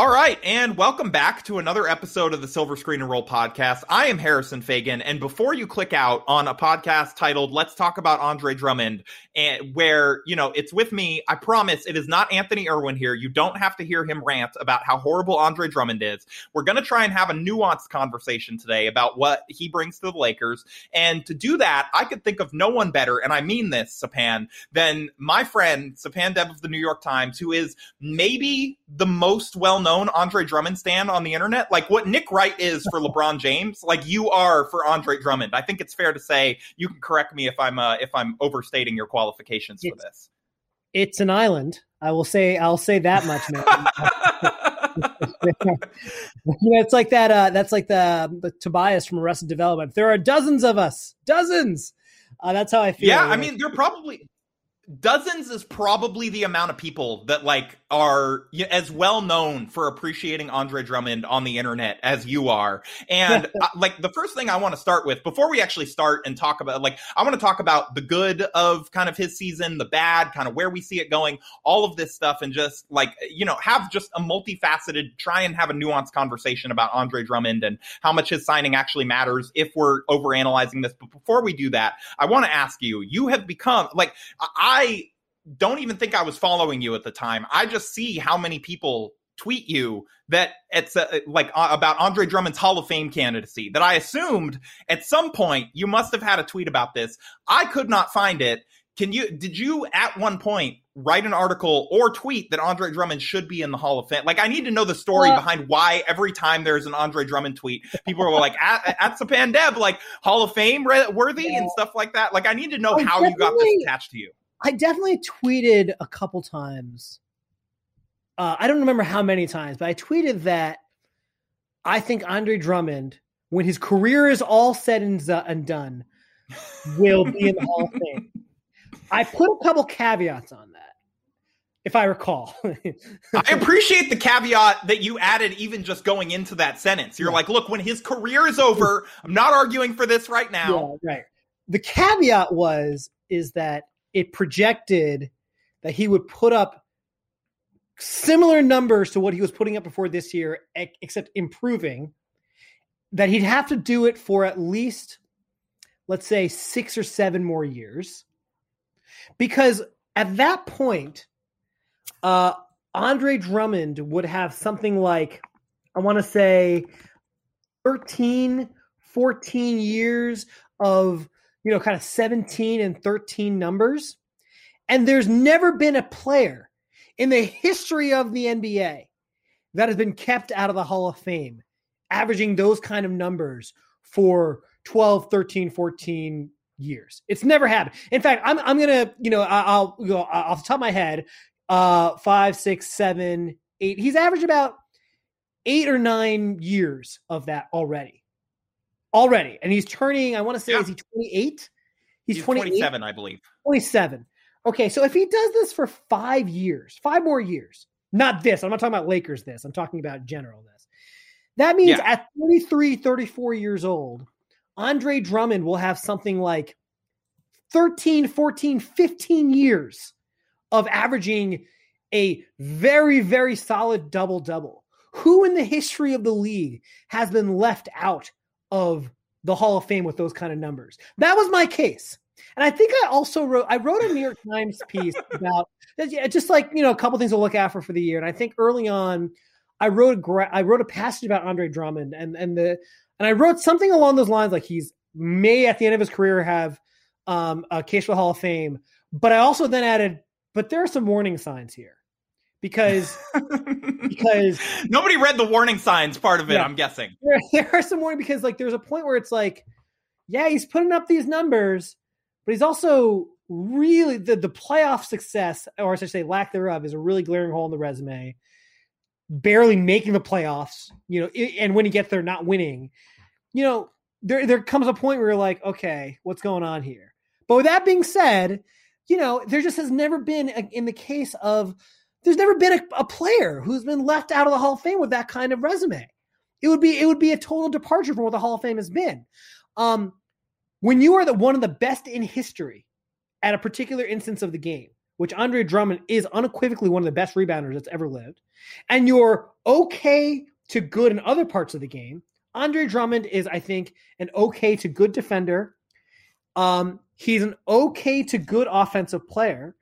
All right, and welcome back to another episode of the Silver Screen and Roll podcast. I am Harrison Faigen, and before you click out on a podcast titled "Let's Talk About Andre Drummond," and where you know it's with me, I promise it is not Anthony Irwin here. You don't have to hear him rant about how horrible Andre Drummond is. We're going to try and have a nuanced conversation today about what he brings to the Lakers, and to do that, I could think of no one better, and I mean this, Sopan, than my friend Sopan Deb of the New York Times, who is maybe the most well-known known Andre Drummond stand on the internet. Like what Nick Wright is for LeBron James, like you are for Andre Drummond. I think it's fair to say you can correct me if I'm uh, if I'm overstating your qualifications it's, for this. It's an island. I will say I'll say that much. you know, it's like that. Uh, that's like the, the Tobias from Arrested Development. There are dozens of us, dozens. Uh, that's how I feel. Yeah, I mean, they're probably dozens is probably the amount of people that like are as well known for appreciating Andre Drummond on the internet as you are. And uh, like the first thing I want to start with before we actually start and talk about like I want to talk about the good of kind of his season, the bad, kind of where we see it going, all of this stuff and just like you know, have just a multifaceted try and have a nuanced conversation about Andre Drummond and how much his signing actually matters if we're overanalyzing this. But before we do that, I want to ask you, you have become like I don't even think I was following you at the time. I just see how many people tweet you that it's uh, like uh, about Andre Drummond's Hall of Fame candidacy that I assumed at some point you must have had a tweet about this. I could not find it. Can you did you at one point write an article or tweet that Andre Drummond should be in the Hall of Fame? Like I need to know the story behind why every time there's an Andre Drummond tweet, people are like at, at Sopan Deb, like Hall of Fame worthy yeah. and stuff like that. Like I need to know oh, how you got this attached to you. I definitely tweeted a couple times. Uh, I don't remember how many times, but I tweeted that I think Andre Drummond, when his career is all said and done, will be in the Hall of Fame. I put a couple caveats on that, if I recall. I appreciate the caveat that you added, even just going into that sentence. You're yeah. like, look, when his career is over, I'm not arguing for this right now. Yeah, right. The caveat was is that it projected that he would put up similar numbers to what he was putting up before this year, except improving. That he'd have to do it for at least, let's say, six or seven more years. Because at that point, uh, Andre Drummond would have something like, I want to say, 13, 14 years of you know, kind of 17 and 13 numbers. And there's never been a player in the history of the NBA that has been kept out of the Hall of Fame, averaging those kind of numbers for 12, 13, 14 years. It's never happened. In fact, I'm, I'm going to, you know, I'll go off the top of my head, uh, five, six, seven, eight. He's averaged about eight or nine years of that already already, and he's turning. I want to say, yeah. is he twenty eight? He's, he's twenty seven, I believe. Twenty seven. Okay, so if he does this for five years, five more years, not this. I'm not talking about Lakers. This. I'm talking about general. This. That means yeah. at 33, 34 years old, Andre Drummond will have something like 13, 14, 15 years of averaging a very, very solid double double. Who in the history of the league has been left out of the Hall of Fame with those kind of numbers. That was my case. And I think I also wrote I wrote a New York Times piece about just like you know a couple things to look out for for the year. And I think early on, I wrote a I wrote a passage about Andre Drummond and and the and I wrote something along those lines like he's may at the end of his career have um, a case for the Hall of Fame. But I also then added, but there are some warning signs here because because nobody read the warning signs part of it. Yeah, I'm guessing there, there are some warning because like there's a point where it's like, yeah, he's putting up these numbers, but he's also really the the playoff success, or I should say lack thereof, is a really glaring hole in the resume. Barely making the playoffs, you know, and when he gets there, not winning. You know, there there comes a point where you're like, okay, what's going on here? But with that being said, you know, there just has never been a, in the case of there's never been a, a, player who's been left out of the Hall of Fame with that kind of resume. It would be it would be a total departure from what the Hall of Fame has been. Um, when you are the one of the best in history at a particular instance of the game, which Andre Drummond is unequivocally one of the best rebounders that's ever lived, and you're okay to good in other parts of the game, Andre Drummond is, I think, an okay to good defender. Um, he's an okay to good offensive player.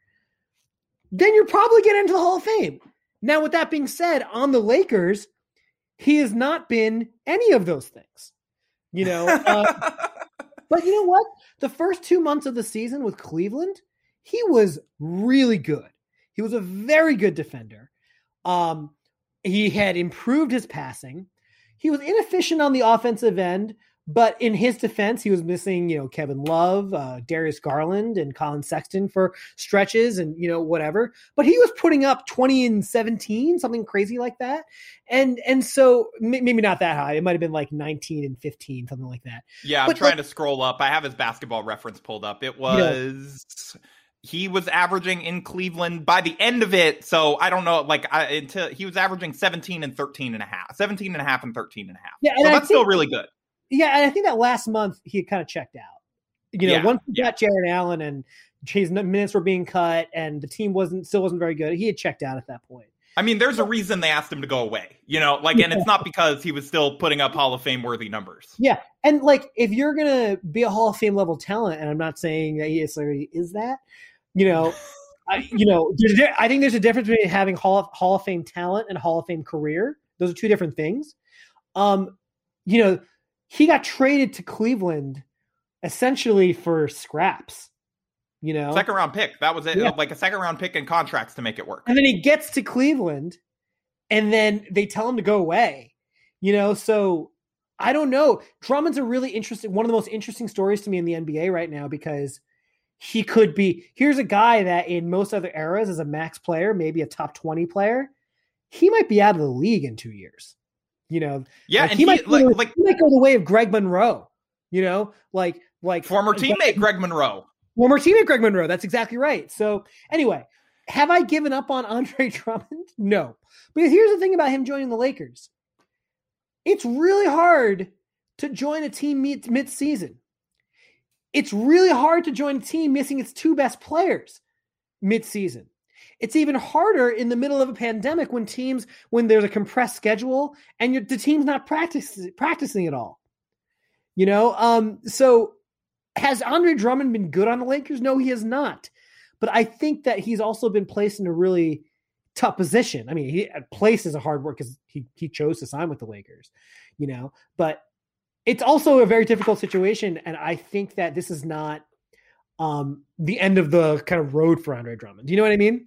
Then you're probably getting into the Hall of Fame. Now, with that being said, on the Lakers, he has not been any of those things. You know, uh, but you know what? The first two months of the season with Cleveland, he was really good. He was a very good defender. Um, he had improved his passing. He was inefficient on the offensive end, but in his defense, he was missing, you know, Kevin Love, uh, Darius Garland, and Collin Sexton for stretches and, you know, whatever. But he was putting up 20 and 17, something crazy like that. And and so maybe not that high. It might have been like 19 and 15, something like that. Yeah, I'm but, trying like, to scroll up. I have his basketball reference pulled up. It was. You know, he was averaging in Cleveland by the end of it. So I don't know, like I, until he was averaging 17 and 13 and a half, 17 and a half and 13 and a half. Yeah. So that's think, still really good. Yeah. And I think that last month he kind of checked out. You know, yeah, once he yeah. got Jarrett Allen and his minutes were being cut and the team wasn't still wasn't very good, he had checked out at that point. I mean, there's a reason they asked him to go away, you know, like, and it's not because he was still putting up Hall of Fame worthy numbers. Yeah. And like, if you're going to be a Hall of Fame level talent, and I'm not saying that he is that, you know, I, you know, I think there's a difference between having Hall of, Hall of Fame talent and Hall of Fame career. Those are two different things. Um, you know, he got traded to Cleveland essentially for scraps. You know, second round pick. That was it. Yeah. Like a second round pick and contracts to make it work. And then he gets to Cleveland, and then they tell him to go away. You know, so I don't know. Drummond's a really interesting, one of the most interesting stories to me in the NBA right now because he could be. Here's a guy that in most other eras is a max player, maybe a top 20 player. He might be out of the league in two years. You know, yeah, like and he, might, like, like, he might go the way of Greg Monroe. You know, like like former teammate Greg Monroe. Former teammate Greg Monroe. That's exactly right. So anyway, have I given up on Andre Drummond? No. Because here's the thing about him joining the Lakers. It's really hard to join a team mid mid season it's really hard to join a team missing its two best players mid-season. It's even harder in the middle of a pandemic when teams when there's a compressed schedule and the team's not practicing practicing at all. You know, um, so has Andre Drummond been good on the Lakers? No, he has not. But I think that he's also been placed in a really tough position. I mean, he place is a hard work because he he chose to sign with the Lakers, you know. But it's also a very difficult situation, and I think that this is not um, the end of the kind of road for Andre Drummond. Do you know what I mean?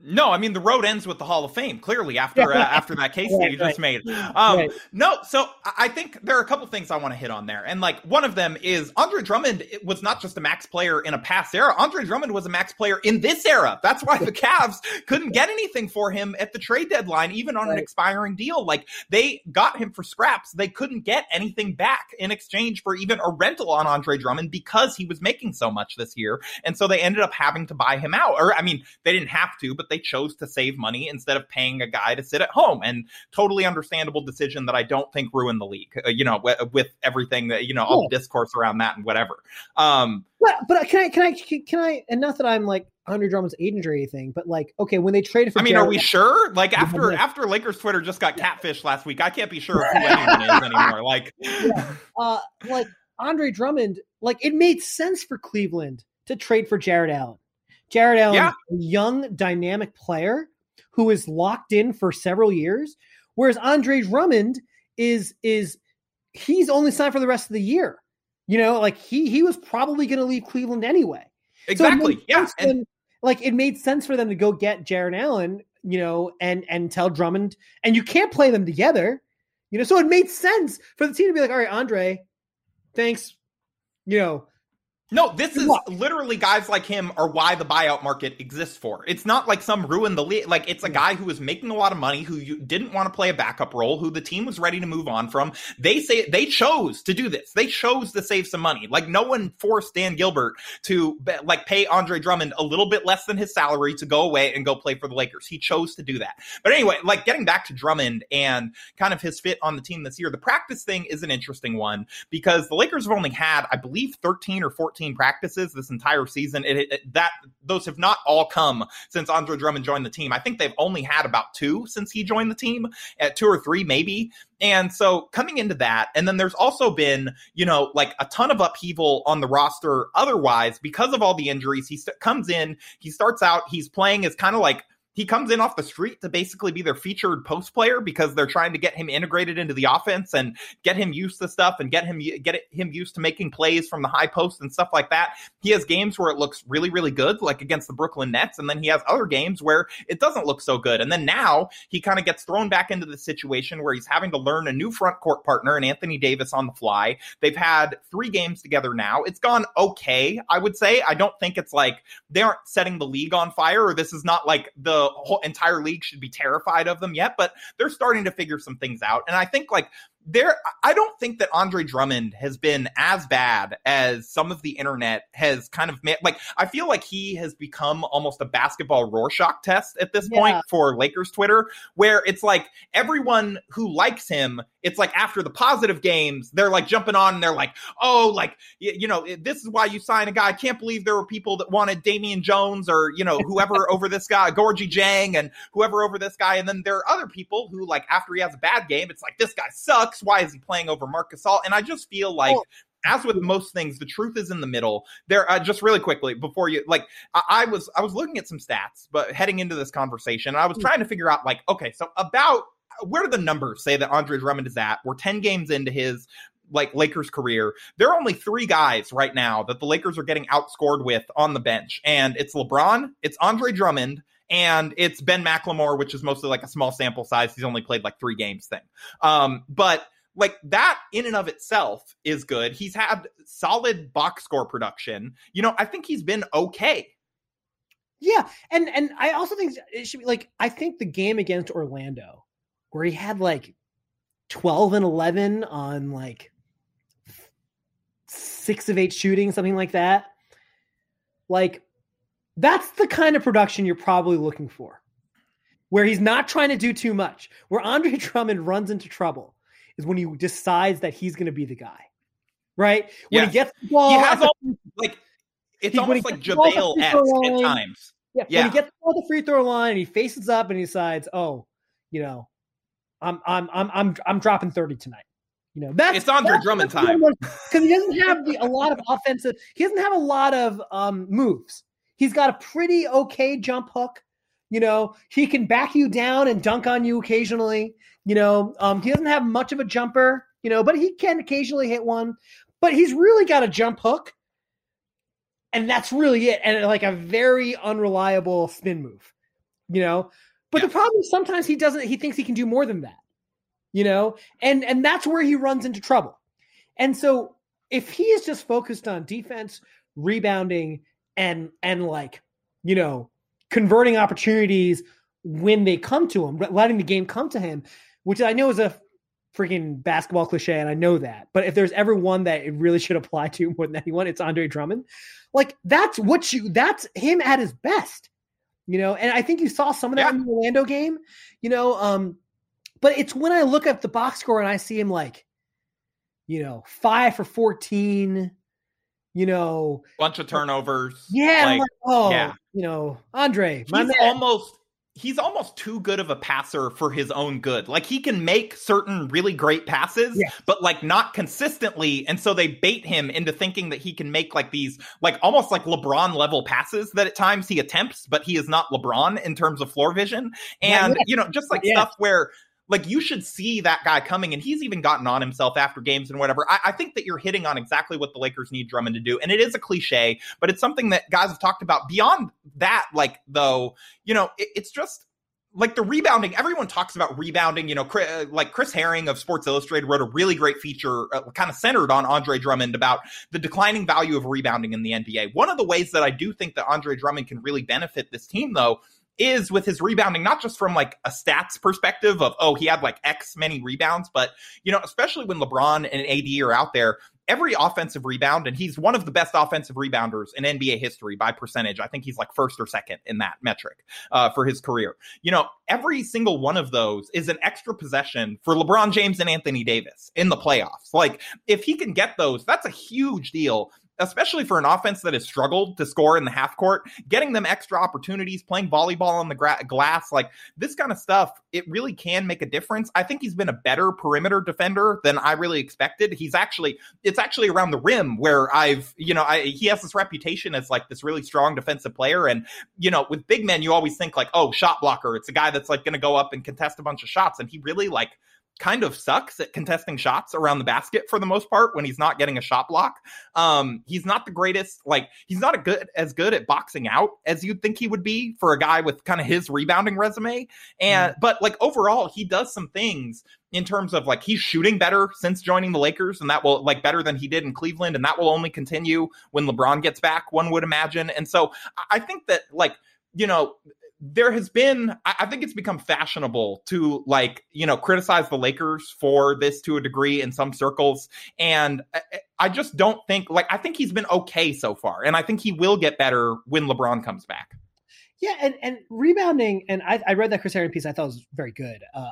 No, I mean the road ends with the Hall of Fame. Clearly, after uh, after that case right, that you right. just made. Um, right. No, so I think there are a couple things I want to hit on there, and like one of them is Andre Drummond was not just a max player in a past era. Andre Drummond was a max player in this era. That's why the Cavs couldn't get anything for him at the trade deadline, even on an expiring deal. Like they got him for scraps, they couldn't get anything back in exchange for even a rental on Andre Drummond because he was making so much this year, and so they ended up having to buy him out. Or I mean, they didn't have to, but they chose to save money instead of paying a guy to sit at home. And totally understandable decision that I don't think ruined the league. Uh, you know, with, with, everything that you know, all the discourse around that and whatever. Um, but but can I can I can I and not that I'm like Andre Drummond's agent or anything, but like, okay, when they traded for, I mean, Jarrett, are we sure? Like after after Lakers Twitter just got catfish last week, I can't be sure who anyone is anymore. Like, yeah. uh, like Andre Drummond, like it made sense for Cleveland to trade for Jarrett Allen. Jarrett Allen, yeah. a young, dynamic player who is locked in for several years, whereas Andre Drummond is is he's only signed for the rest of the year. You know, like he he was probably going to leave Cleveland anyway. Exactly. So yeah. And, like it made sense for them to go get Jarrett Allen, you know, and and tell Drummond, and you can't play them together, you know. So it made sense for the team to be like, all right, Andre, thanks, you know, no, this is literally guys like him are why the buyout market exists for. It's not like some ruin the league. Like it's a guy who was making a lot of money, who didn't want to play a backup role, who the team was ready to move on from. They say they chose to do this. They chose to save some money. Like no one forced Dan Gilbert to like pay Andre Drummond a little bit less than his salary to go away and go play for the Lakers. He chose to do that. But anyway, like getting back to Drummond and kind of his fit on the team this year, the practice thing is an interesting one because the Lakers have only had, I believe, 13 or 14 team practices this entire season. It, it, that those have not all come since Andre Drummond joined the team. I think they've only had about two since he joined the team, at two or three maybe. And so coming into that, and then there's also been, you know, like a ton of upheaval on the roster otherwise because of all the injuries. He st- comes in, he starts out, he's playing as kind of like he comes in off the street to basically be their featured post player because they're trying to get him integrated into the offense and get him used to stuff and get him get him used to making plays from the high post and stuff like that. He has games where it looks really really good like against the Brooklyn Nets and then he has other games where it doesn't look so good. And then now he kind of gets thrown back into the situation where he's having to learn a new front court partner and Anthony Davis on the fly. They've had 3 games together now. It's gone okay, I would say. I don't think it's like they aren't setting the league on fire or this is not like the whole entire league should be terrified of them yet, but they're starting to figure some things out. And I think like there I don't think that Andre Drummond has been as bad as some of the internet has kind of made like I feel like he has become almost a basketball Rorschach test at this yeah. point for Lakers Twitter where it's like everyone who likes him it's like after the positive games they're like jumping on and they're like oh like you know this is why you sign a guy. I can't believe there were people that wanted Damian Jones or you know whoever over this guy Gorgui Dieng and whoever over this guy. And then there are other people who like after he has a bad game it's like this guy sucks why is he playing over Marc Gasol? And I just feel like. as with most things, the truth is in the middle. There, uh, just really quickly before you, like, I, I, was, I was looking at some stats, but heading into this conversation, I was hmm. trying to figure out, like, okay, so about where do the numbers say that Andre Drummond is at? We're ten games into his like Lakers career. There are only three guys right now that the Lakers are getting outscored with on the bench, and it's LeBron, it's Andre Drummond, and it's Ben McLemore, which is mostly like a small sample size. He's only played like three games thing. Um, but like that in and of itself is good. He's had solid box score production. You know, I think he's been okay. Yeah, and and I also think it should be like I think the game against Orlando, where he had like twelve and eleven on like six of eight shooting, something like that. Like that's the kind of production you're probably looking for, where he's not trying to do too much. Where Andre Drummond runs into trouble is when he decides that he's going to be the guy, right? When he gets the ball, he has all, like it's he, almost like JaVale at times. Yeah, yeah, when he gets the free throw line, and he faces up and he decides, oh, you know, I'm I'm I'm I'm I'm dropping thirty tonight. You know, that's it's Andre that's, Drummond time because he doesn't have the, a lot of offensive. He doesn't have a lot of um, moves. He's got a pretty okay jump hook. You know, he can back you down and dunk on you occasionally. You know, um, he doesn't have much of a jumper, you know, but he can occasionally hit one. But he's really got a jump hook. And that's really it. And like a very unreliable spin move, you know. But yeah. the problem is sometimes he doesn't, he thinks he can do more than that, you know, and and that's where he runs into trouble. And so if he is just focused on defense, rebounding, and and like you know converting opportunities when they come to him, letting the game come to him, which I know is a freaking basketball cliche, and I know that. But if there's ever one that it really should apply to more than anyone, it's Andre Drummond. Like that's what you that's him at his best. You know, and I think you saw some of that yeah. in the Orlando game, you know, um, but it's when I look at the box score and I see him like, you know, five for 14, you know, bunch of turnovers. Yeah, like, like, oh, yeah. you know, Andre, he's man. almost he's almost too good of a passer for his own good. Like he can make certain really great passes, yeah. but like not consistently. And so they bait him into thinking that he can make like these, like almost like LeBron level passes that at times he attempts, but he is not LeBron in terms of floor vision. And, yeah. you know, just like stuff where like you should see that guy coming, and he's even gotten on himself after games and whatever. I, I, think that you're hitting on exactly what the Lakers need Drummond to do, and it is a cliche, but it's something that guys have talked about. Beyond that, like though, you know, it, it's just like the rebounding everyone talks about rebounding you know Chris, like chris herring of sports illustrated wrote a really great feature uh, kind of centered on andre drummond about the declining value of rebounding in the nba one of the ways that i do think that andre drummond can really benefit this team though is with his rebounding, not just from like a stats perspective of, oh, he had like X many rebounds, but, you know, especially when LeBron and AD are out there, every offensive rebound, and he's one of the best offensive rebounders in NBA history by percentage. I think he's like first or second in that metric uh, for his career. You know, every single one of those is an extra possession for LeBron James and Anthony Davis in the playoffs. Like, if he can get those, that's a huge deal especially for an offense that has struggled to score in the half court, getting them extra opportunities, playing volleyball on the gra- glass, like this kind of stuff, it really can make a difference. I think he's been a better perimeter defender than I really expected. He's actually, it's actually around the rim where I've, you know, I, he has this reputation as like this really strong defensive player. And, you know, with big men, you always think like, oh, shot blocker. It's a guy that's like going to go up and contest a bunch of shots. And he really like, kind of sucks at contesting shots around the basket for the most part when he's not getting a shot block. Um, he's not the greatest, like he's not a good as good at boxing out as you'd think he would be for a guy with kind of his rebounding resume. And mm. but like overall, he does some things in terms of like he's shooting better since joining the Lakers, and that will like better than he did in Cleveland, and that will only continue when LeBron gets back, one would imagine. And so I think that like you know there has been i think it's become fashionable to like you know criticize the lakers for this to a degree in some circles. And i just don't think like i think he's been okay so far. And i think he will get better when lebron comes back. Yeah and, and rebounding and I, I read that chris Herring piece i thought was very good. Uh,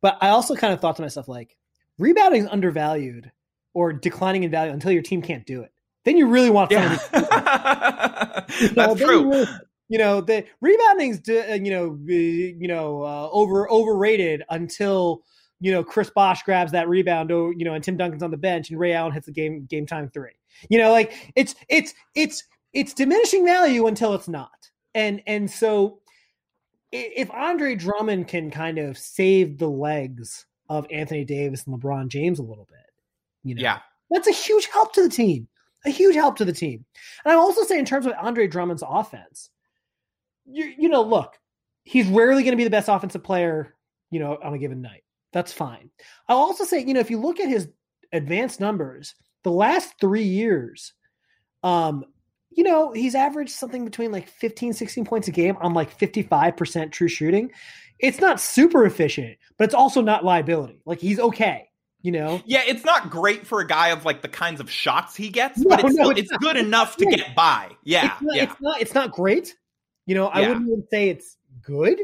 but i also kind of thought to myself like rebounding is undervalued or declining in value until your team can't do it. Then you really want yeah. that's true. really, you know the rebounding's uh, you know you know uh, over overrated until you know Chris Bosh grabs that rebound you know and Tim Duncan's on the bench and Ray Allen hits the game game time three. You know like it's it's it's it's diminishing value until it's not. And and so if Andre Drummond can kind of save the legs of Anthony Davis and LeBron James a little bit you know yeah. that's a huge help to the team a huge help to the team. And I also say in terms of Andre Drummond's offense you, you know, look, he's rarely going to be the best offensive player, you know, on a given night. That's fine. I'll also say, you know, if you look at his advanced numbers, the last three years, um, you know, he's averaged something between like 15, 16 points a game on like 55% true shooting. It's not super efficient, but it's also not liability. Like he's okay. You know? Yeah, it's not great for a guy of like the kinds of shots he gets, no, but it's, no, still, it's, it's good enough to get by. Yeah, it's not, yeah. It's not. It's not great, you know, I wouldn't even say it's good.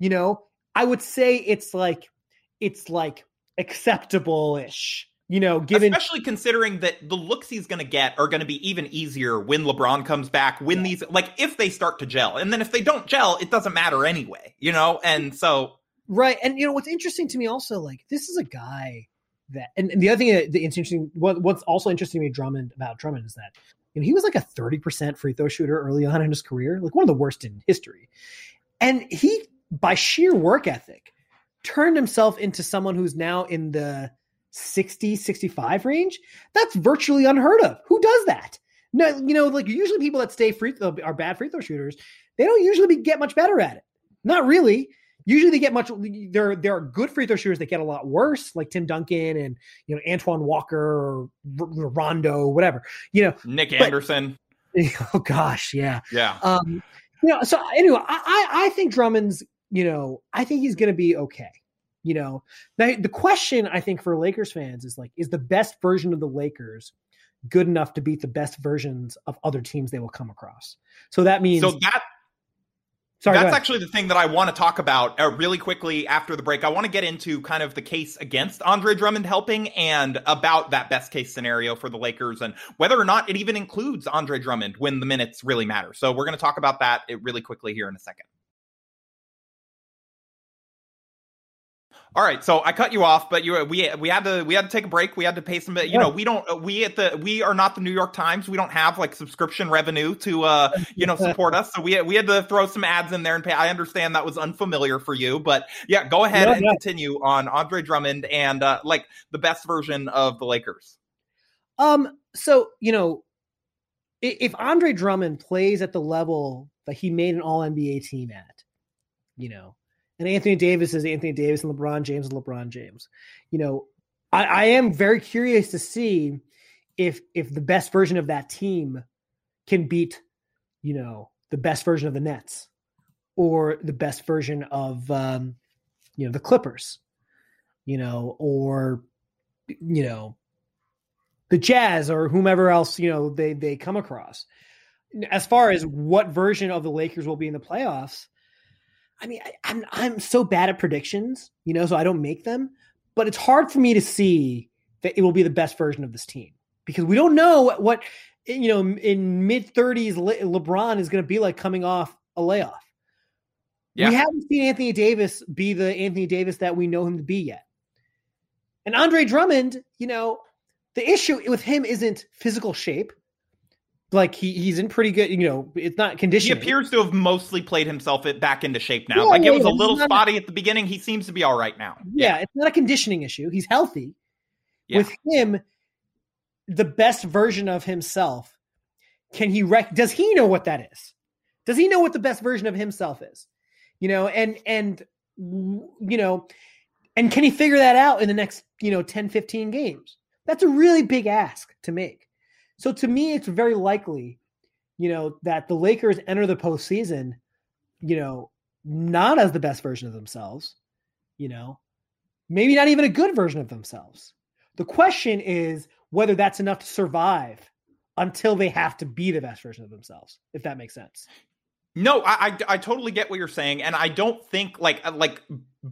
You know, I would say it's like it's like acceptable-ish. You know, given especially considering that the looks he's going to get are going to be even easier when LeBron comes back. When these like if they start to gel, and then if they don't gel, it doesn't matter anyway. You know, and so right. And you know what's interesting to me also, like this is a guy that, and, and the other thing that, that's interesting, what, what's also interesting to me, Drummond about Drummond is that he was like a 30% free throw shooter early on in his career, like one of the worst in history. And he, by sheer work ethic, turned himself into someone who's now in the 60, 65 range. That's virtually unheard of. Who does that? No, you know, like usually people that stay free uh, are bad free throw shooters. They don't usually get much better at it. Not really. Usually they get much. There, there are good free throw shooters that get a lot worse, like Tim Duncan and you know Antoine Walker or Rondo, whatever. You know, Nick but, Anderson. Oh gosh, yeah, yeah. Um, you know, so anyway, I, I think Drummond's. You know, I think he's going to be okay. You know, now, the question I think for Lakers fans is like, is the best version of the Lakers good enough to beat the best versions of other teams they will come across? So that means so that Sorry, That's actually the thing that I want to talk about uh, really quickly after the break. I want to get into kind of the case against Andre Drummond helping and about that best case scenario for the Lakers and whether or not it even includes Andre Drummond when the minutes really matter. So we're going to talk about that really quickly here in a second. All right, so I cut you off, but you we we had to we had to take a break. We had to pay some. You yeah. know, we don't we at the we are not the New York Times. We don't have like subscription revenue to uh you know support us. So we we had to throw some ads in there and pay. I understand that was unfamiliar for you, but yeah, go ahead yeah, and yeah. continue on Andre Drummond and uh like the best version of the Lakers. Um. So you know, if Andre Drummond plays at the level that he made an All NBA team at, you know and Anthony Davis is Anthony Davis and LeBron James is LeBron James. You know, I, I am very curious to see if if the best version of that team can beat, you know, the best version of the Nets or the best version of um, you know the Clippers, you know, or you know the Jazz or whomever else you know they they come across. As far as what version of the Lakers will be in the playoffs, I mean, I, I'm I'm so bad at predictions, you know, so I don't make them. But it's hard for me to see that it will be the best version of this team because we don't know what, what you know in mid 30s Le- LeBron is going to be like coming off a layoff. Yeah. We haven't seen Anthony Davis be the Anthony Davis that we know him to be yet. And Andre Drummond, you know, the issue with him isn't physical shape. Like he, he's in pretty good, you know, it's not conditioning. He appears to have mostly played himself back into shape now. Yeah, like yeah, it was a little spotty a, at the beginning. He seems to be all right now. Yeah, yeah, it's not a conditioning issue. He's healthy. With him, the best version of himself, can he rec does he know what that is? Does he know what the best version of himself is? You know, and and you know, and can he figure that out in the next, you know, 10, 15 games? That's a really big ask to make. So to me, it's very likely, you know, that the Lakers enter the postseason, you know, not as the best version of themselves, you know, maybe not even a good version of themselves. The question is whether that's enough to survive until they have to be the best version of themselves, if that makes sense. No, I, I, I totally get what you're saying, and I don't think like uh, like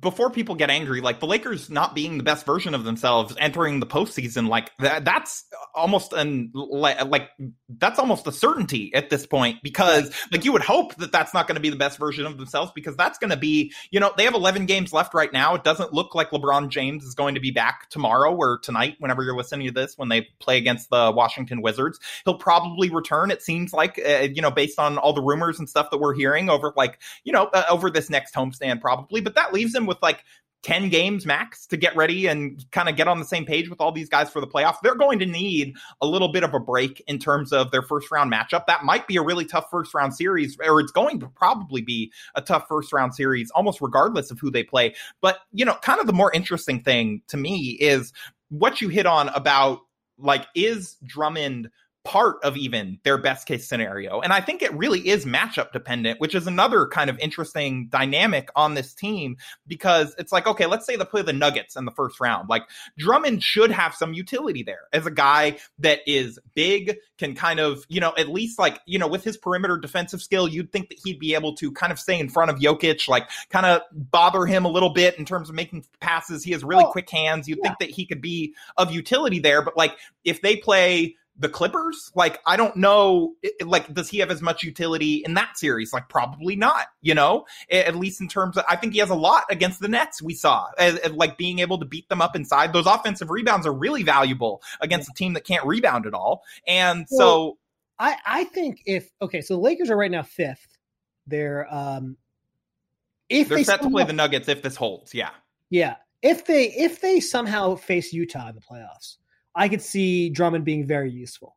before people get angry, like the Lakers not being the best version of themselves entering the postseason, like that, that's almost an like, that's almost a certainty at this point because like you would hope that that's not going to be the best version of themselves because that's going to be you know they have 11 games left right now. It doesn't look like LeBron James is going to be back tomorrow or tonight whenever you're listening to this when they play against the Washington Wizards. He'll probably return. It seems like uh, you know based on all the rumors and stuff that we're hearing over like you know uh, over this next homestand probably, but that leaves him with like 10 games max to get ready and kind of get on the same page with all these guys for the playoffs. They're going to need a little bit of a break in terms of their first round matchup. That might be a really tough first round series, or it's going to probably be a tough first round series, almost regardless of who they play. But, you know, kind of the more interesting thing to me is what you hit on about like, is Drummond part of even their best case scenario. And I think it really is matchup dependent, which is another kind of interesting dynamic on this team because it's like, okay, let's say they play the Nuggets in the first round. Like Drummond should have some utility there as a guy that is big, can kind of, you know, at least like, you know, with his perimeter defensive skill, you'd think that he'd be able to kind of stay in front of Jokic, like kind of bother him a little bit in terms of making passes. He has really oh, quick hands. You'd yeah. think that he could be of utility there. But like if they play, the Clippers? Like, I don't know. Like, does he have as much utility in that series? Like, probably not, you know, at least in terms of, I think he has a lot against the Nets, we saw, as, as, like being able to beat them up inside. Those offensive rebounds are really valuable against a team that can't rebound at all. And well, so. I, I think if, okay, so the Lakers are right now fifth. They're, um, if they're they set somehow, to play the Nuggets if this holds. Yeah. Yeah. If they, if they somehow face Utah in the playoffs, I could see Drummond being very useful.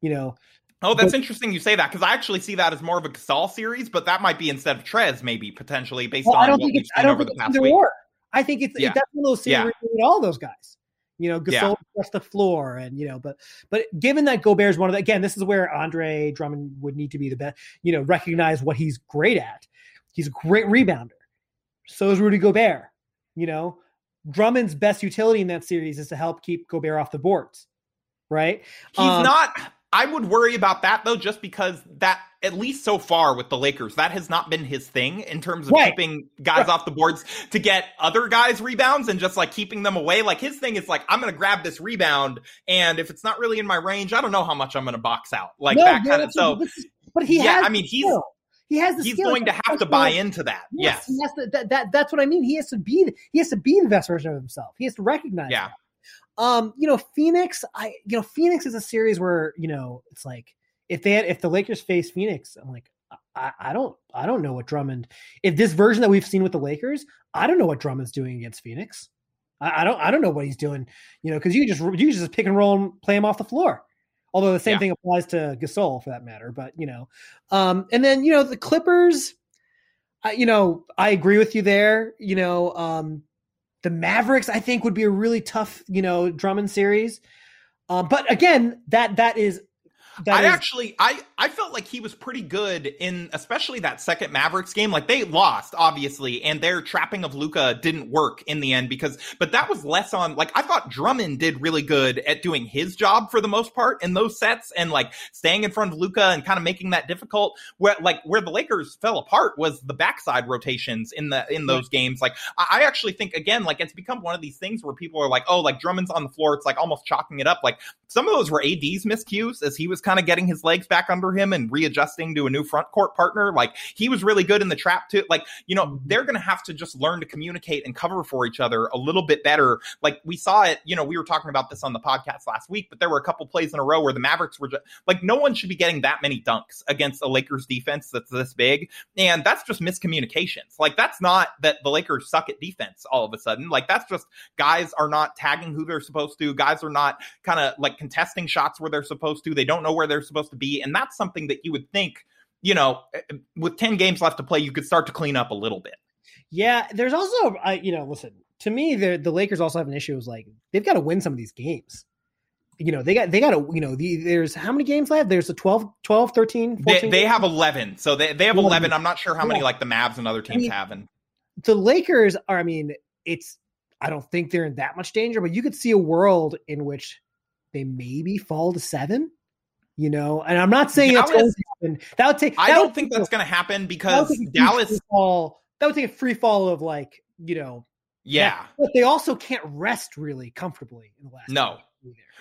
You know. Oh, that's but, interesting you say that because I actually see that as more of a Gasol series, but that might be instead of Trez, maybe potentially based well, on I don't what think seen over the past week. War. I think it's, yeah. that's one of those series yeah. with all those guys. You know, Gasol yeah. across the floor, and you know, but but given that Gobert is one of the again, this is where Andre Drummond would need to be the best. You know, recognize what he's great at. He's a great rebounder. So is Rudy Gobert. You know, Drummond's best utility in that series is to help keep Gobert off the boards, right? He's um, not. I would worry about that though, just because that at least so far with the Lakers, that has not been his thing in terms of right. keeping guys right. off the boards to get other guys rebounds and just like keeping them away. Like his thing is like, I'm going to grab this rebound, and if it's not really in my range, I don't know how much I'm going to box out. Like no, that kind of. So, but he yeah, I mean, he's. Skill. He has the He's going to have to buy into that. Yes, yes. He has to, that, that that's what I mean. He has to be he has to be the best version of himself. He has to recognize. Yeah. That. Um, you know, Phoenix. I you know, Phoenix is a series where you know it's like if they had, if the Lakers face Phoenix, I'm like, I, I don't I don't know what Drummond. If this version that we've seen with the Lakers, I don't know what Drummond's doing against Phoenix. I, I don't I don't know what he's doing. You know, because you just you just pick and roll and play him off the floor. Although the same yeah. thing applies to Gasol for that matter. But you know, um, and then you know the Clippers. Uh, you know, I agree with you there. You know, um, the Mavericks I think would be a really tough you know Drummond series. Um, but again, that that is I is- actually, I I felt like he was pretty good in, especially that second Mavericks game. Like they lost, obviously, and their trapping of Luka didn't work in the end because, but that was less on. Like I thought Drummond did really good at doing his job for the most part in those sets and like staying in front of Luka and kind of making that difficult. Where like where the Lakers fell apart was the backside rotations in the in those games. Like I, I actually think again, like it's become one of these things where people are like, oh, like Drummond's on the floor. It's like almost chalking it up. Like some of those were AD's miscues as he was kind of getting his legs back under him and readjusting to a new front court partner. Like he was really good in the trap too. Like, you know, mm-hmm. they're going to have to just learn to communicate and cover for each other a little bit better. Like we saw it, you know, we were talking about this on the podcast last week, but there were a couple plays in a row where the Mavericks were just like, no one should be getting that many dunks against a Lakers defense that's this big. And that's just miscommunications. Like that's not that the Lakers suck at defense all of a sudden. Like that's just guys are not tagging who they're supposed to. Guys are not kind of like contesting shots where they're supposed to. They don't know where they're supposed to be. And that's something that you would think, you know, eh, eh, with 10 games left to play, you could start to clean up a little bit. Yeah. There's also, uh, you know, listen, to me, the, the Lakers also have an issue is like, they've got to win some of these games you know they got they got to you know the, there's how many games left there's a 12 12 13 14 they, they have 11 so they, they have 11 i'm not sure how yeah. many like the mavs and other teams I mean, have and the lakers are i mean it's i don't think they're in that much danger but you could see a world in which they maybe fall to seven. You know, and I'm not saying that, was, happen. that would take. I don't think that's going to happen because Dallas fall. That would take a free fall of like you know. Yeah, but they also can't rest really comfortably in the last. No.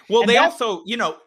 Well, and they also, you know,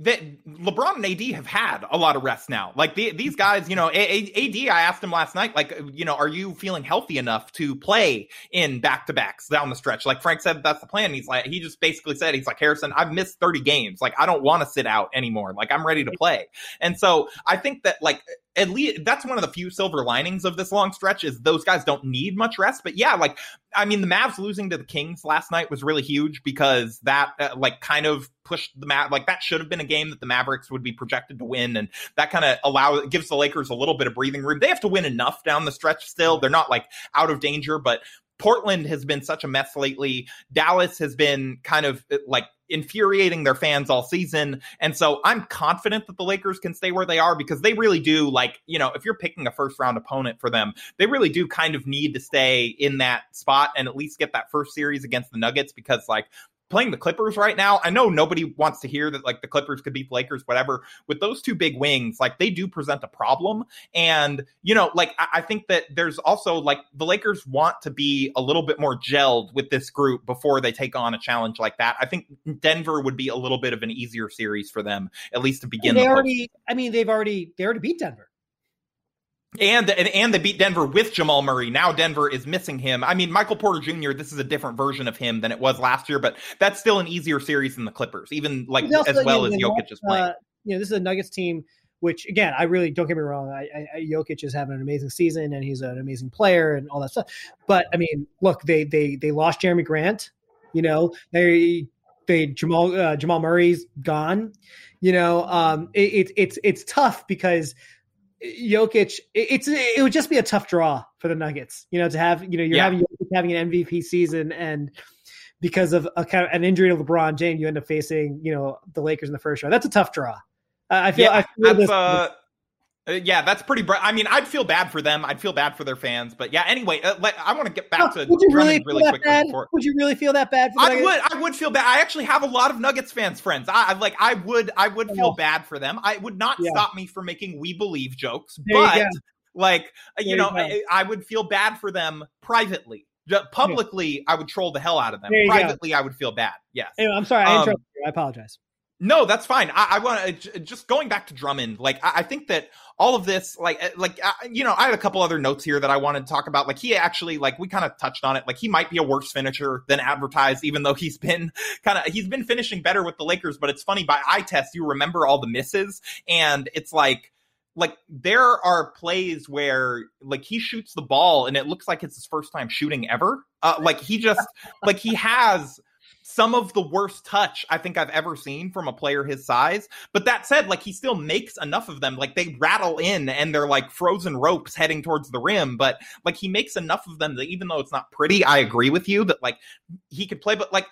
that LeBron and AD have had a lot of rest now. Like the, these guys, you know, AD, I asked him last night, like, you know, are you feeling healthy enough to play in back to backs down the stretch? Like Frank said, that's the plan. He's like, he just basically said, he's like, Harrison, I've missed 30 games. Like, I don't want to sit out anymore. Like, I'm ready to play. And so I think that, like, at least that's one of the few silver linings of this long stretch is those guys don't need much rest. But yeah, like I mean, the Mavs losing to the Kings last night was really huge because that uh, like kind of pushed the Mav like that should have been a game that the Mavericks would be projected to win, and that kind of allow gives the Lakers a little bit of breathing room. They have to win enough down the stretch still. They're not like out of danger, but Portland has been such a mess lately. Dallas has been kind of uh, like infuriating their fans all season. And so I'm confident that the Lakers can stay where they are because they really do like, you know, if you're picking a first round opponent for them, they really do kind of need to stay in that spot and at least get that first series against the Nuggets because like playing the Clippers right now, I know nobody wants to hear that like the Clippers could beat the Lakers, whatever. With those two big wings, like they do present a problem. And, you know, like I, I, think that there's also like the Lakers want to be a little bit more gelled with this group before they take on a challenge like that. I think Denver would be a little bit of an easier series for them, at least to begin. they the already, I mean, they've already, they already beat Denver and, and and they beat Denver with Jamal Murray. Now Denver is missing him. I mean, Michael Porter Jr. This is a different version of him than it was last year, but that's still an easier series than the Clippers, even like also, as well as Jokic is playing. Uh, you know, this is a Nuggets team, which again, I really don't get me wrong. I, I, Jokic is having an amazing season and he's an amazing player and all that stuff. But I mean, look, they they they lost Jerami Grant. You know, they they Jamal uh, Jamal Murray's gone. You know, um, it, it, it's it's tough because Jokic, it's it would just be a tough draw for the Nuggets. You know, to have you know you're yeah. having having an MVP season and because of a kind of an injury to LeBron James, you end up facing you know the Lakers in the first round. That's a tough draw. I feel. Yeah, I feel this, uh, yeah, that's pretty. Br- I mean, I'd feel bad for them. I'd feel bad for their fans. But yeah, anyway, uh, let, I want to get back to. Would you really, really quickly. Bad? Before. Would you really feel that bad? I would. I would feel bad. I actually have a lot of Nuggets fans friends. I, I like. I would. I would feel oh. bad for them. I would not yeah. stop me from making we believe jokes, there but you like uh, you know, I, I, would feel bad for them privately. Publicly, yeah. I would troll the hell out of them. Privately, go. I would feel bad. Yes. Anyway, I'm sorry. I um, interrupted you. I apologize. No, that's fine. I, I want to just going back to Drummond. Like, I, I, think that all of this, like, uh, like uh, you know, I had a couple other notes here that I wanted to talk about. Like, he actually, like, we kind of touched on it. Like, he might be a worse finisher than advertised, even though he's been kind of he's been finishing better with the Lakers. But it's funny by eye test, you remember all the misses, and it's like like there are plays where like he shoots the ball and it looks like it's his first time shooting ever. Uh, like he just like he has some of the worst touch I think I've ever seen from a player his size. But that said, like he still makes enough of them. Like they rattle in and they're like frozen ropes heading towards the rim. But like he makes enough of them that even though it's not pretty, I agree with you that like he could play. But like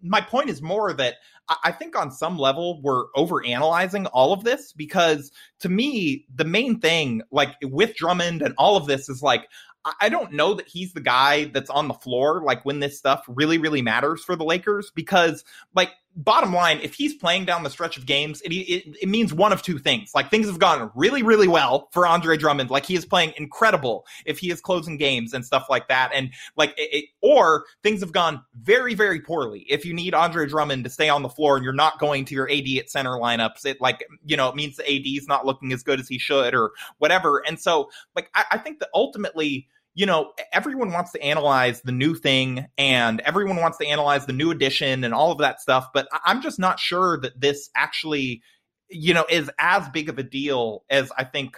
my point is more that I think on some level we're over analyzing all of this because to me, the main thing, like with Drummond and all of this, is like I don't know that he's the guy that's on the floor like when this stuff really really matters for the Lakers because like bottom line, if he's playing down the stretch of games, it, it, it means one of two things. Like things have gone really, really well for Andre Drummond. Like he is playing incredible if he is closing games and stuff like that. And like, it, or things have gone very, very poorly. If you need Andre Drummond to stay on the floor and you're not going to your AD at center lineups, it like, you know, it means the AD is not looking as good as he should or whatever. And so like, I, I think that ultimately, you know, everyone wants to analyze the new thing and everyone wants to analyze the new edition and all of that stuff. But I'm just not sure that this actually, you know, is as big of a deal as I think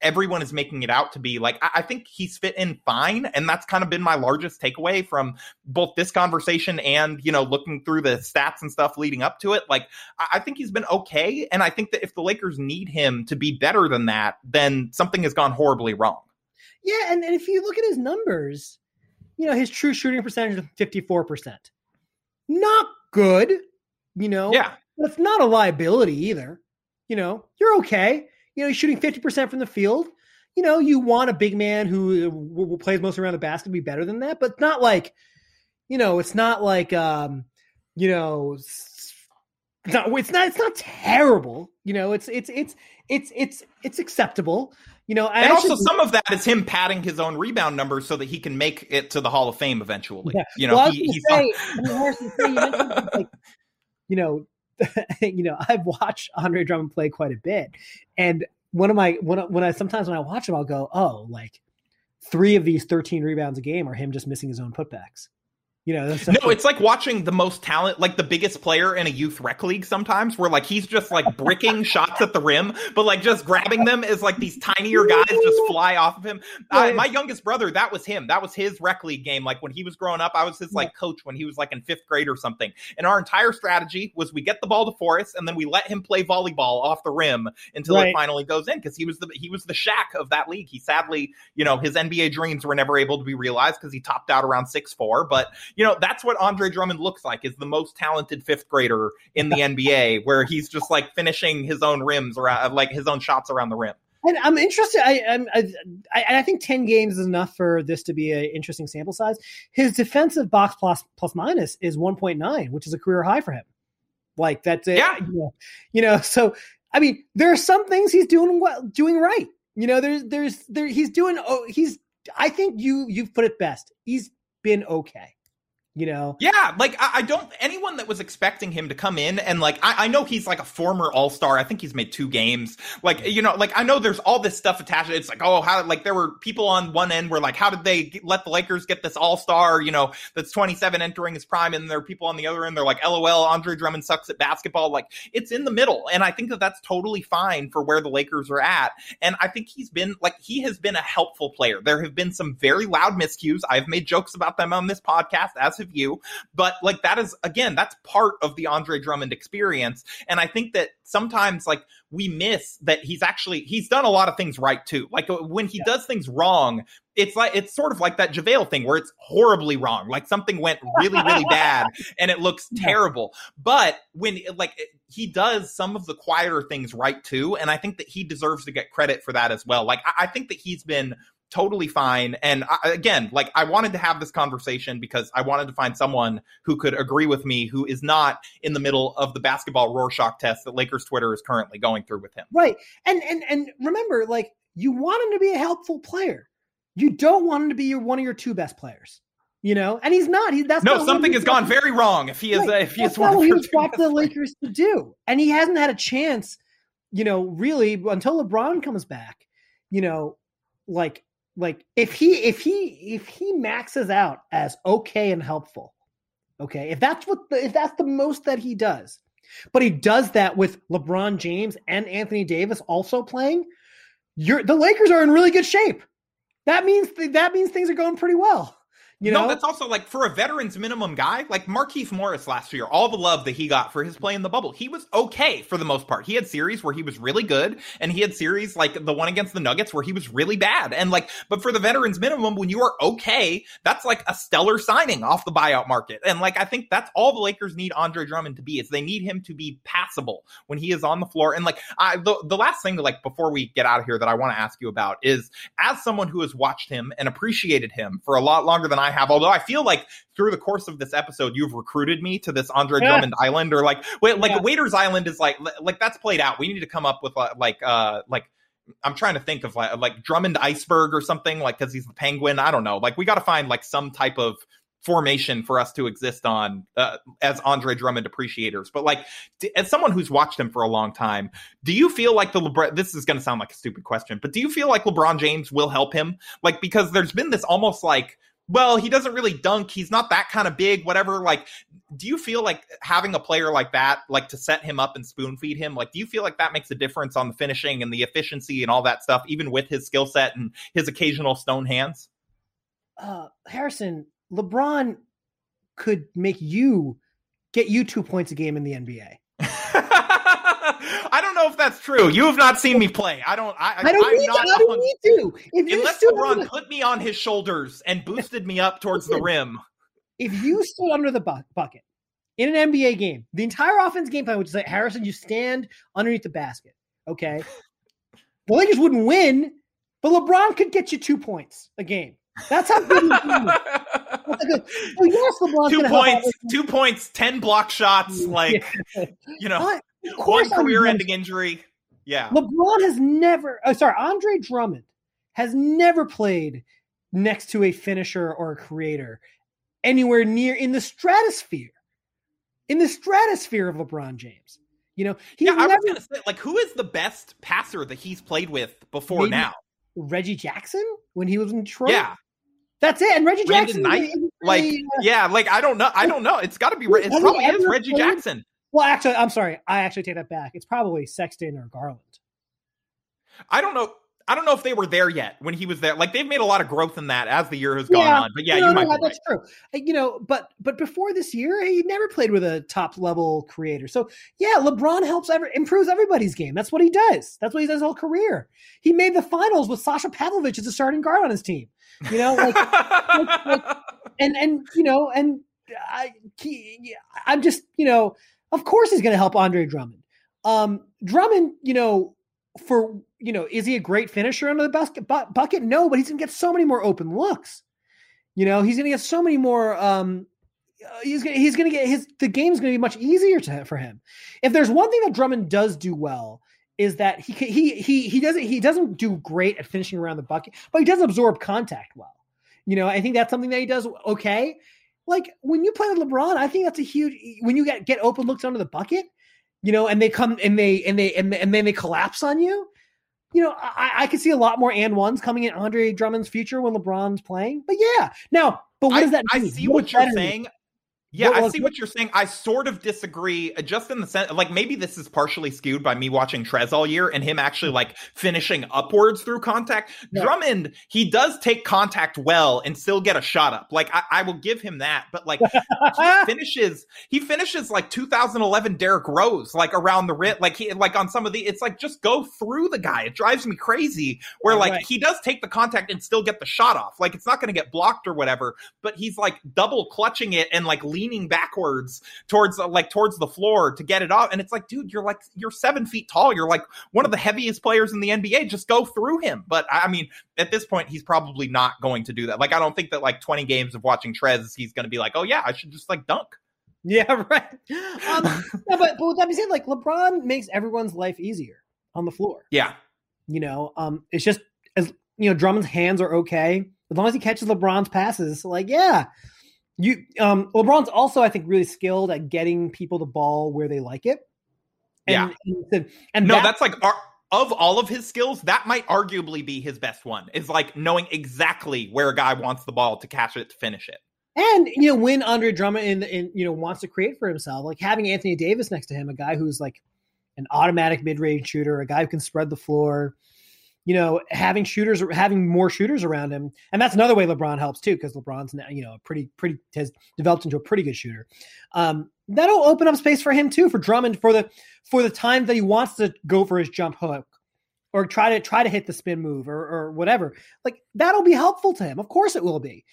everyone is making it out to be. Like, I, think he's fit in fine. And that's kind of been my largest takeaway from both this conversation and, you know, looking through the stats and stuff leading up to it. Like, I think he's been okay. And I think that if the Lakers need him to be better than that, then something has gone horribly wrong. Yeah, and, and if you look at his numbers, you know, his true shooting percentage is 54%. Not good, you know. Yeah. But it's not a liability either. You know, you're okay. You know, he's shooting 50% from the field. You know, you want a big man who plays most around the basket to be better than that, but not like, you know, it's not like, um, you know, it's not, it's not, it's not terrible. You know, it's, it's, it's, it's, it's, it's acceptable. You know, I and also some of that is him padding his own rebound numbers so that he can make it to the Hall of Fame eventually. Yeah. You know, well, he, he's say, like, you know, you know, I've watched Andre Drummond play quite a bit, and one of my when when I sometimes when I watch him, I'll go, oh, like three of these thirteen rebounds a game are him just missing his own putbacks. You know, no, it's like watching the most talent, like the biggest player in a youth rec league sometimes, where like he's just like bricking shots at the rim, but like just grabbing them is like these tinier guys just fly off of him. Uh, my youngest brother, that was him. That was his rec league game. Like when he was growing up, I was his like coach when he was like in fifth grade or something. And our entire strategy was we get the ball to Forrest and then we let him play volleyball off the rim until right. it finally goes in because he was the he was the Shaq of that league. He sadly, you know, his NBA dreams were never able to be realized because he topped out around six four, but you know, that's what Andre Drummond looks like is the most talented fifth grader in the NBA, where he's just like finishing his own rims around, uh, like his own shots around the rim. And I'm interested. I, I, I, I think ten games is enough for this to be an interesting sample size. His defensive box plus plus minus is 1.9, which is a career high for him. Like that's it. Yeah. You know, you know, so I mean, there are some things he's doing well, doing right. You know, there's there's there he's doing. Oh, he's. I think you you've put it best. He's been okay you know? Yeah like I, I, don't anyone that was expecting him to come in and like I, I know he's like a former all-star. I think he's made two games. Like you know like i know there's all this stuff attached. It's like oh how like there were people on one end were like how did they get, let the lakers get this all-star you know that's 27 entering his prime and there are people on the other end they're like lol andre drummond sucks at basketball. Like it's in the middle and i think that that's totally fine for where the lakers are at. And i think he's been like he has been a helpful player. There have been some very loud miscues. I've made jokes about them on this podcast as have you. But like that is again, that's part of the Andre Drummond experience. And I think that sometimes like we miss that he's actually he's done a lot of things right too. Like uh, when he yeah. does things wrong, it's like it's sort of like that JaVale thing where it's horribly wrong. Like something went really, really bad and it looks terrible. But when like he does some of the quieter things right too, and I think that he deserves to get credit for that as well. Like I, I think that he's been totally fine. And I, again, like I wanted to have this conversation because I wanted to find someone who could agree with me who is not in the middle of the basketball Rorschach test that Lakers Twitter is currently going through with him. Right. And and and remember, like you want him to be a helpful player. You don't want him to be your one of your two best players. You know, and he's not. He that's no. Something has gone very wrong. If he is, right. uh, if he that's is one of he's got the Lakers to do, and he hasn't had a chance. You know, really until LeBron comes back. You know, like like if he if he if he maxes out as okay and helpful okay if that's what the, if that's the most that he does but he does that with lebron james and anthony davis also playing you're the lakers are in really good shape. That means that means things are going pretty well you know? No, that's also like for a veterans minimum guy, like Markieff Morris last year, all the love that he got for his play in the bubble. He was okay for the most part. He had series where he was really good, and he had series like the one against the Nuggets where he was really bad. And like, but for the veterans minimum, when you are okay, that's like a stellar signing off the buyout market. And like, I think that's all the Lakers need Andre Drummond to be is they need him to be passable when he is on the floor. And like I, the, the last thing, like before we get out of here, that I want to ask you about is as someone who has watched him and appreciated him for a lot longer than I have. Although I feel like through the course of this episode, you've recruited me to this Andre yeah. Drummond Island, or like wait, like yeah. Waiters Island is like like that's played out. We need to come up with uh, like uh like I'm trying to think of like like Drummond Iceberg or something like because he's the Penguin. I don't know. Like we got to find like some type of formation for us to exist on uh, as Andre Drummond appreciators. But like, as someone who's watched him for a long time, do you feel like the LeBron? This is going to sound like a stupid question, but do you feel like LeBron James will help him? Like because there's been this almost like. Well, he doesn't really dunk. He's not that kind of big, whatever. Like, do you feel like having a player like that, like to set him up and spoon feed him, like, do you feel like that makes a difference on the finishing and the efficiency and all that stuff, even with his skill set and his occasional stone hands? Uh, Harrison, LeBron could make you get you two points a game in the NBA. I don't know if that's true. You have not seen me play. I don't. I, I don't I'm need to. I don't need to. If unless LeBron put me on his shoulders and boosted me up towards the rim. If you stood under the bu- bucket in an NBA game, the entire offense game plan which is like Harrison, you stand underneath the basket. Okay. The Lakers wouldn't win, but LeBron could get you two points a game. That's how good doing. well, yes, LeBron's two points, two points, ten block shots, like you know, one career-ending injury. Yeah, LeBron has never. Oh, sorry, Andre Drummond has never played next to a finisher or a creator anywhere near in the stratosphere. In the stratosphere of LeBron James. You know, yeah, never, I was gonna say, like, who is the best passer that he's played with before now? Reggie Jackson when he was in Detroit. Yeah, that's it. And Reggie Brandon Jackson, Knight, like, uh, yeah, like I don't know, I don't know. It's got to be. It probably is Reggie played? Jackson. Well, actually, I'm sorry. I actually take that back. It's probably Sexton or Garland. I don't know. I don't know if they were there yet when he was there. Like they've made a lot of growth in that as the year has gone yeah, on. But yeah, no, you might. No, that's right. true. Uh, you know, but but before this year, he never played with a top level creator. So yeah, LeBron helps ever improves everybody's game. That's what he does. That's what he does his whole career. He made the finals with Sasha Pavlovic as a starting guard on his team. You know, like, like, like and and you know, and I I'm just you know, of course he's going to help Andre Drummond. Um, Drummond, you know, for you know, is he a great finisher under the basket bu- bucket? No, but he's gonna get so many more open looks. You know, he's gonna get so many more. Um, uh, he's gonna he's gonna get his the game's gonna be much easier to for him. If there's one thing that Drummond does do well is that he he he he doesn't he doesn't do great at finishing around the bucket, but he does absorb contact well. You know, I think that's something that he does okay. Like when you play with LeBron, I think that's a huge when you get get open looks under the bucket you know, and they come and they and they and, and then they collapse on you. You know, I, I could see a lot more and ones coming in Andre Drummond's future when LeBron's playing. But yeah, now, but what I, does that mean? I see what, what you're saying. Yeah, well, I see what you're saying. I sort of disagree, uh, just in the sense, like maybe this is partially skewed by me watching Trez all year and him actually like finishing upwards through contact. Yeah. Drummond, he does take contact well and still get a shot up. Like I, I will give him that, but like he finishes, he finishes like 2011 Derrick Rose, like around the rim, like he, like on some of the, it's like just go through the guy. It drives me crazy. Where like right. he does take the contact and still get the shot off. Like it's not going to get blocked or whatever, but he's like double clutching it and like leaning backwards towards uh, like towards the floor to get it off. And it's like, dude, you're like you're seven feet tall. You're like one of the heaviest players in the NBA. Just go through him. But I mean, at this point, he's probably not going to do that. Like, I don't think that like 20 games of watching Trez, he's going to be like, oh yeah, I should just like dunk. Yeah, right. Um, no, but, but with that being said, like LeBron makes everyone's life easier on the floor. Yeah. You know, um, it's just as you know, Drummond's hands are okay as long as he catches LeBron's passes. Like, yeah, you um LeBron's also, I think, really skilled at getting people the ball where they like it. And, yeah. And, and no, that, that's like our, of all of his skills, that might arguably be his best one. Is like knowing exactly where a guy wants the ball to catch it to finish it. And you know, when Andre Drummond in, in you know wants to create for himself, like having Anthony Davis next to him, a guy who's like an automatic mid range shooter, a guy who can spread the floor, you know, having shooters, having more shooters around him, and that's another way LeBron helps too, because LeBron's now, you know, pretty, pretty has developed into a pretty good shooter. Um, that'll open up space for him too, for Drummond, for the for the time that he wants to go for his jump hook, or try to try to hit the spin move, or or whatever. Like that'll be helpful to him. Of course, it will be.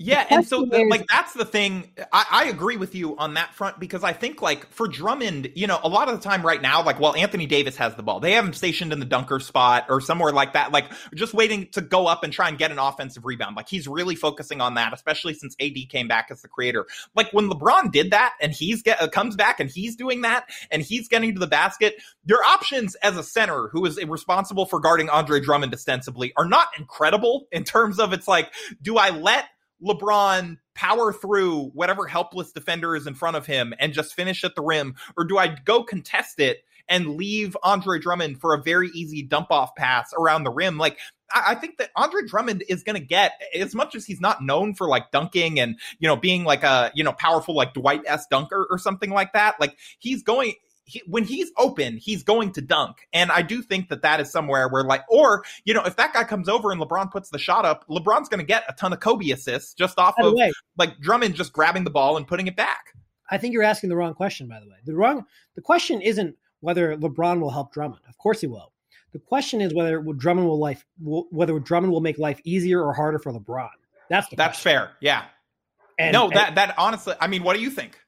Yeah, and so the, like that's the thing. I, I, agree with you on that front because I think like for Drummond, you know, a lot of the time right now, like while Anthony Davis has the ball, they have him stationed in the dunker spot or somewhere like that, like just waiting to go up and try and get an offensive rebound. Like he's really focusing on that, especially since AD came back as the creator. Like when LeBron did that and he's get uh, comes back and he's doing that and he's getting to the basket, your options as a center who is responsible for guarding Andre Drummond ostensibly are not incredible in terms of it's like, do I let LeBron power through whatever helpless defender is in front of him and just finish at the rim? Or do I go contest it and leave Andre Drummond for a very easy dump off pass around the rim? Like, I think that Andre Drummond is going to get as much as he's not known for like dunking and you know being like a you know powerful like Dwight S dunker or something like that. Like he's going he, when he's open, he's going to dunk. And I do think that that is somewhere where like, or, you know, if that guy comes over and LeBron puts the shot up, LeBron's going to get a ton of Kobe assists just off of way, like Drummond just grabbing the ball and putting it back. I think you're asking the wrong question, by the way. The wrong, the question isn't whether LeBron will help Drummond. Of course he will. The question is whether Drummond will life, whether Drummond will make life easier or harder for LeBron. That's that's question. fair. Yeah. And, no, that that honestly, I mean, what do you think?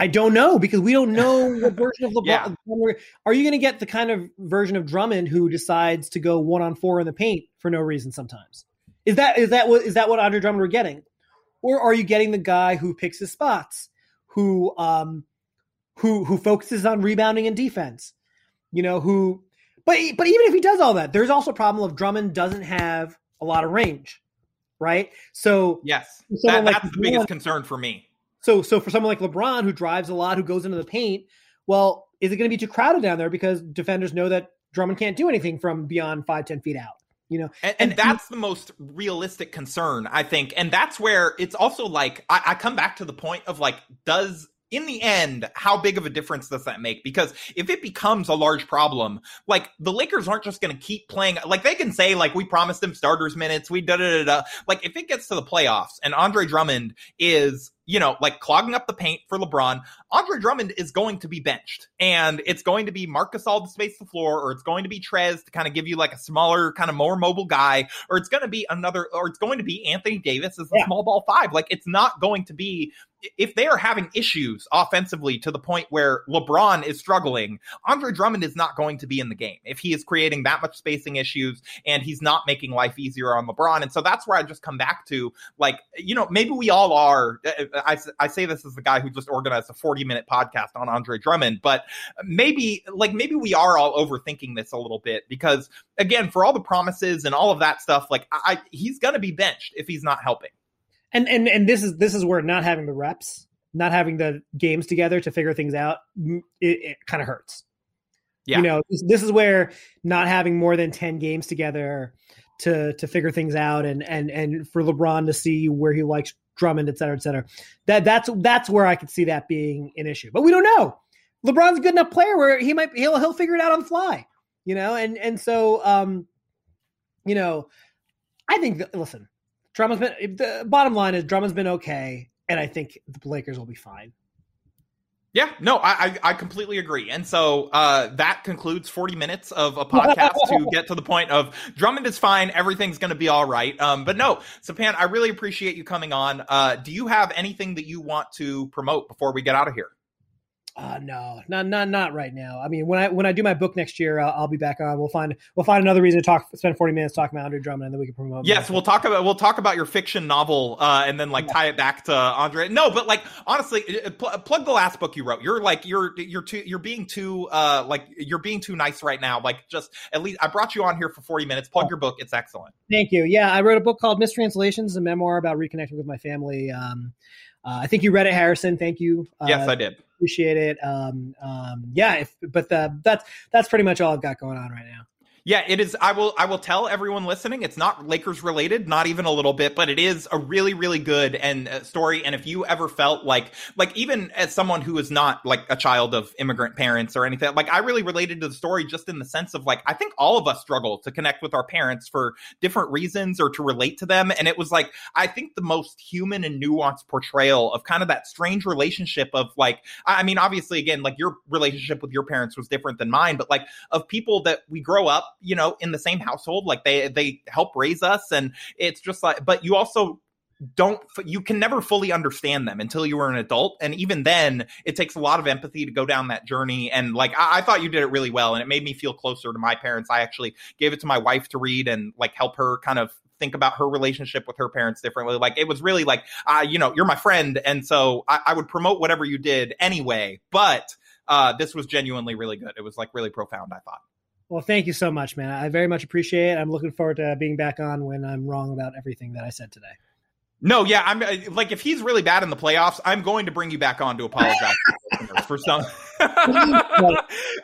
I don't know because we don't know what version of LeBron. yeah. Are you going to get the kind of version of Drummond who decides to go one on four in the paint for no reason sometimes? Is that is that what is that what Andre Drummond we're getting, or are you getting the guy who picks his spots, who um, who who focuses on rebounding and defense? You know who, but but even if he does all that, there's also a problem of Drummond doesn't have a lot of range, right? So yes, that, that's the biggest concern for me so so for someone like LeBron who drives a lot, who goes into the paint, well, is it going to be too crowded down there because defenders know that Drummond can't do anything from beyond five ten feet out? You know, and, and, and that's the most realistic concern, I think, and that's where it's also like I, I come back to the point of like, does in the end, how big of a difference does that make? Because if it becomes a large problem, like the Lakers aren't just going to keep playing. Like they can say, like we promised them starters minutes, we da da da da. Like if it gets to the playoffs and Andre Drummond is you know, like clogging up the paint for LeBron, Andre Drummond is going to be benched. And it's going to be Marc Gasol to space the floor, or it's going to be Trez to kind of give you like a smaller, kind of more mobile guy, or it's going to be another, or it's going to be Anthony Davis as a yeah. small ball five. Like it's not going to be if they are having issues offensively to the point where LeBron is struggling, Andre Drummond is not going to be in the game if he is creating that much spacing issues and he's not making life easier on LeBron. And so that's where I just come back to like, you know, maybe we all are. Uh, uh, I, I say this as the guy who just organized a 40 minute podcast on Andre Drummond, but maybe like maybe we are all overthinking this a little bit because again, for all the promises and all of that stuff, like I, he's going to be benched if he's not helping and and and this is this is where not having the reps, not having the games together to figure things out, it, it kind of hurts. Yeah. You know, this, this, is where not having more than 10 games together to to figure things out and and and for LeBron to see where he likes Drummond, et cetera, et cetera. That that's that's where I could see that being an issue. But we don't know. LeBron's a good enough player where he might he'll he'll figure it out on the fly. You know, and and so um, you know, I think that, listen, Drummond's been the bottom line is Drummond's been okay, and I think the Lakers will be fine. Yeah, no, I, I, I completely agree. And so uh, that concludes 40 minutes of a podcast to get to the point of Drummond is fine, everything's going to be all right. Um, but no, Sopan, I really appreciate you coming on. Uh, do you have anything that you want to promote before we get out of here? Uh, no, not not not right now. I mean, when I when I do my book next year, I'll, I'll, be back on. We'll find we'll find another reason to talk. Spend forty minutes talking about Andre Drummond, and then we can promote. Yes, we'll talk about we'll talk about your fiction novel, uh, and then like yeah. tie it back to Andre. No, but like honestly, uh, pl- plug the last book you wrote. You're like you're you're too you're being too uh like you're being too nice right now. Like just at least I brought you on here for forty minutes. Plug oh. your book. It's excellent. Thank you. Yeah, I wrote a book called Missed Translations, a memoir about reconnecting with my family. Um, uh, I think you read it, Harrison. Thank you. Uh, yes, I did. Appreciate it. Um, um, yeah, if, but the, that's that's pretty much all I've got going on right now. Yeah, it is. I will. I will tell everyone listening. It's not Lakers related, not even a little bit, but it is a really, really good and uh, story. And if you ever felt like, like even as someone who is not like a child of immigrant parents or anything, like I really related to the story just in the sense of like I think all of us struggle to connect with our parents for different reasons or to relate to them. And it was like I think the most human and nuanced portrayal of kind of that strange relationship of like I mean, obviously, again, like your relationship with your parents was different than mine, but like of people that we grow up you know, in the same household. Like they they help raise us, and it's just like, but you also don't you can never fully understand them until you are an adult and even then it takes a lot of empathy to go down that journey and like I, I, thought you did it really well and it made me feel closer to my parents. I actually gave it to my wife to read and like help her kind of think about her relationship with her parents differently. Like it was really like uh, you know you're my friend and so I, I would promote whatever you did anyway but uh, this was genuinely really good. It was like really profound i thought well, thank you so much, man. I very much appreciate it. I'm looking forward to being back on when I'm wrong about everything that I said today. No, yeah, I'm uh, like if he's really bad in the playoffs, I'm going to bring you back on to apologize for some.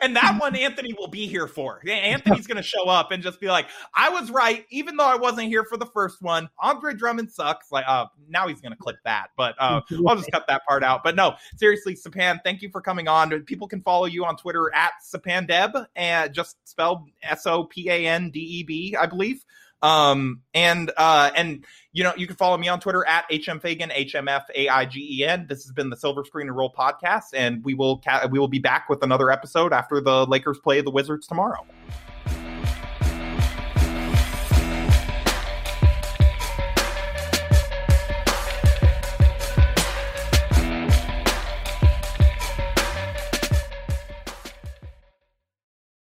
and that one, Anthony will be here for. Anthony's going to show up and just be like, "I was right, even though I wasn't here for the first one." Andre Drummond sucks. Like, uh, now he's going to clip that, but uh, I'll just cut that part out. But no, seriously, Sopan, thank you for coming on. People can follow you on Twitter at SopanDeb, and just spelled S O P A N D E B, I believe. Um, and uh, and you know, you can follow me on Twitter at HMFaigen, H-M-F-A-I-G-E-N. This has been the Silver Screen and Roll podcast, and we will ca- we will be back with another episode after the Lakers play the Wizards tomorrow.